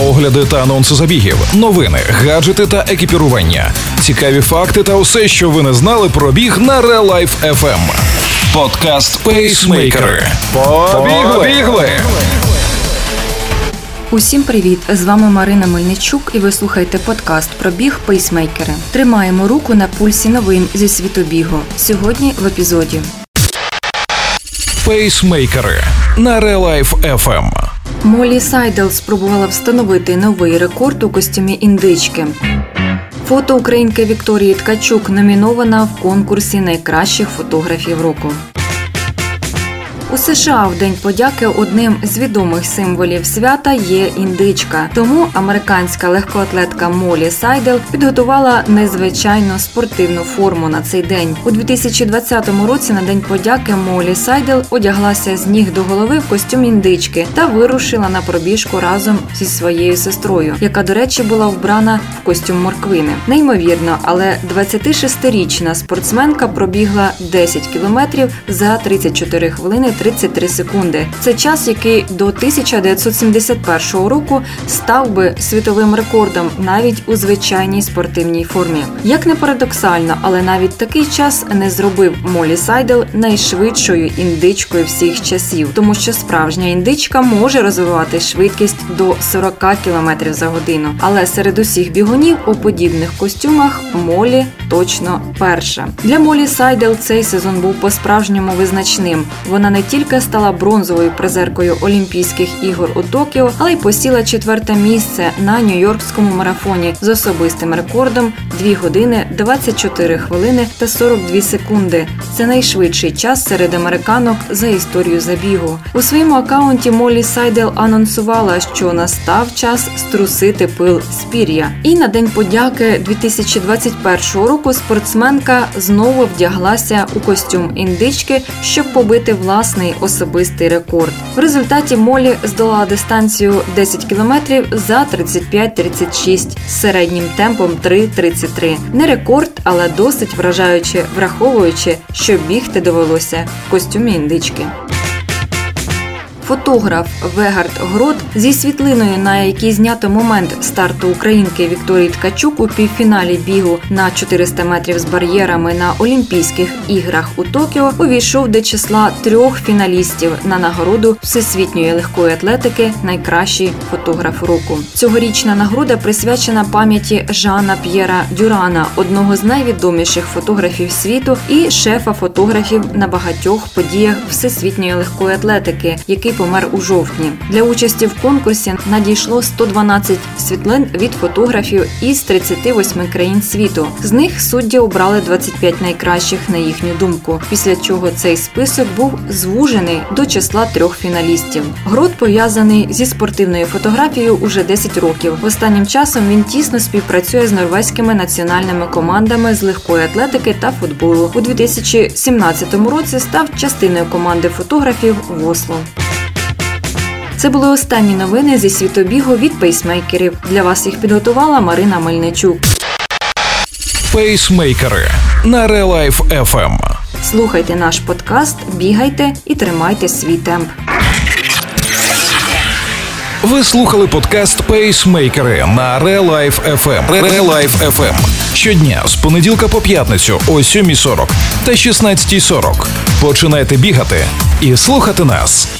огляди та анонси забігів, новини, гаджети та екіпірування, цікаві факти та усе, що ви не знали про біг на Real Life FM. Подкаст Пейсмейкери. Побігли! Усім привіт! З вами Марина Мельничук, і ви слухаєте подкаст про біг пейсмейкери. Тримаємо руку на пульсі новин зі світу бігу. Сьогодні в епізоді. Пейсмейкери на Real Life FM. Молі Сайдел спробувала встановити новий рекорд у костюмі індички. Фото українки Вікторії Ткачук номінована в конкурсі найкращих фотографів року. У США в День подяки одним з відомих символів свята є індичка. Тому американська легкоатлетка Молі Сайдел підготувала незвичайну спортивну форму на цей день. У 2020 році на день подяки Молі Сайдел одяглася з ніг до голови в костюм індички та вирушила на пробіжку разом зі своєю сестрою, яка, до речі, була вбрана костюм морквини. Неймовірно, але 26-річна спортсменка пробігла 10 кілометрів за 34 хвилини 33 секунди. Це час, який до 1971 року став би світовим рекордом навіть у звичайній спортивній формі. Як не парадоксально, але навіть такий час не зробив Молі Сайдел найшвидшою індичкою всіх часів, тому що справжня індичка може розвивати швидкість до 40 км за годину. Але серед усіх бігунів у подібних костюмах Молі точно перша. Для Молі Сайдел цей сезон був по-справжньому визначним. Вона не тільки стала бронзовою призеркою Олімпійських ігор у Токіо, але й посіла четверте місце на Нью-Йоркському марафоні з особистим рекордом 2 години 24 хвилини та 42 секунди. Це найшвидший час серед американок за історію забігу. У своєму акаунті Молі Сайдел анонсувала, що настав час струсити пил з пір'я. І на день подяки 2021 року спортсменка знову вдяглася у костюм індички, щоб побити власний особистий рекорд. В результаті Молі здолала дистанцію 10 кілометрів за 35-36 з середнім темпом 3.33. Не рекорд, але досить вражаюче, враховуючи, що бігти довелося в костюмі індички. Фотограф Вегард Грот зі світлиною, на якій знято момент старту українки Вікторії Ткачук у півфіналі бігу на 400 метрів з бар'єрами на Олімпійських іграх у Токіо, увійшов до числа трьох фіналістів на нагороду всесвітньої легкої атлетики Найкращий фотограф року. Цьогорічна нагорода присвячена пам'яті Жана П'єра Дюрана, одного з найвідоміших фотографів світу і шефа фотографів на багатьох подіях всесвітньої легкої атлетики, який помер у жовтні. Для участі в конкурсі надійшло 112 світлин від фотографів із 38 країн світу. З них судді обрали 25 найкращих на їхню думку. Після чого цей список був звужений до числа трьох фіналістів. Грот пов'язаний зі спортивною фотографією уже 10 років. Останнім часом він тісно співпрацює з норвезькими національними командами з легкої атлетики та футболу. У 2017 році став частиною команди фотографів в Осло. Це були останні новини зі світу бігу від пейсмейкерів. Для вас їх підготувала Марина Мельничук. Пейсмейкери на Life FM. Слухайте наш подкаст, бігайте і тримайте свій темп. Ви слухали подкаст Пейсмейкери на Life FM. Life FM. Щодня з понеділка по п'ятницю о 7.40 та 16.40. Починайте бігати і слухати нас.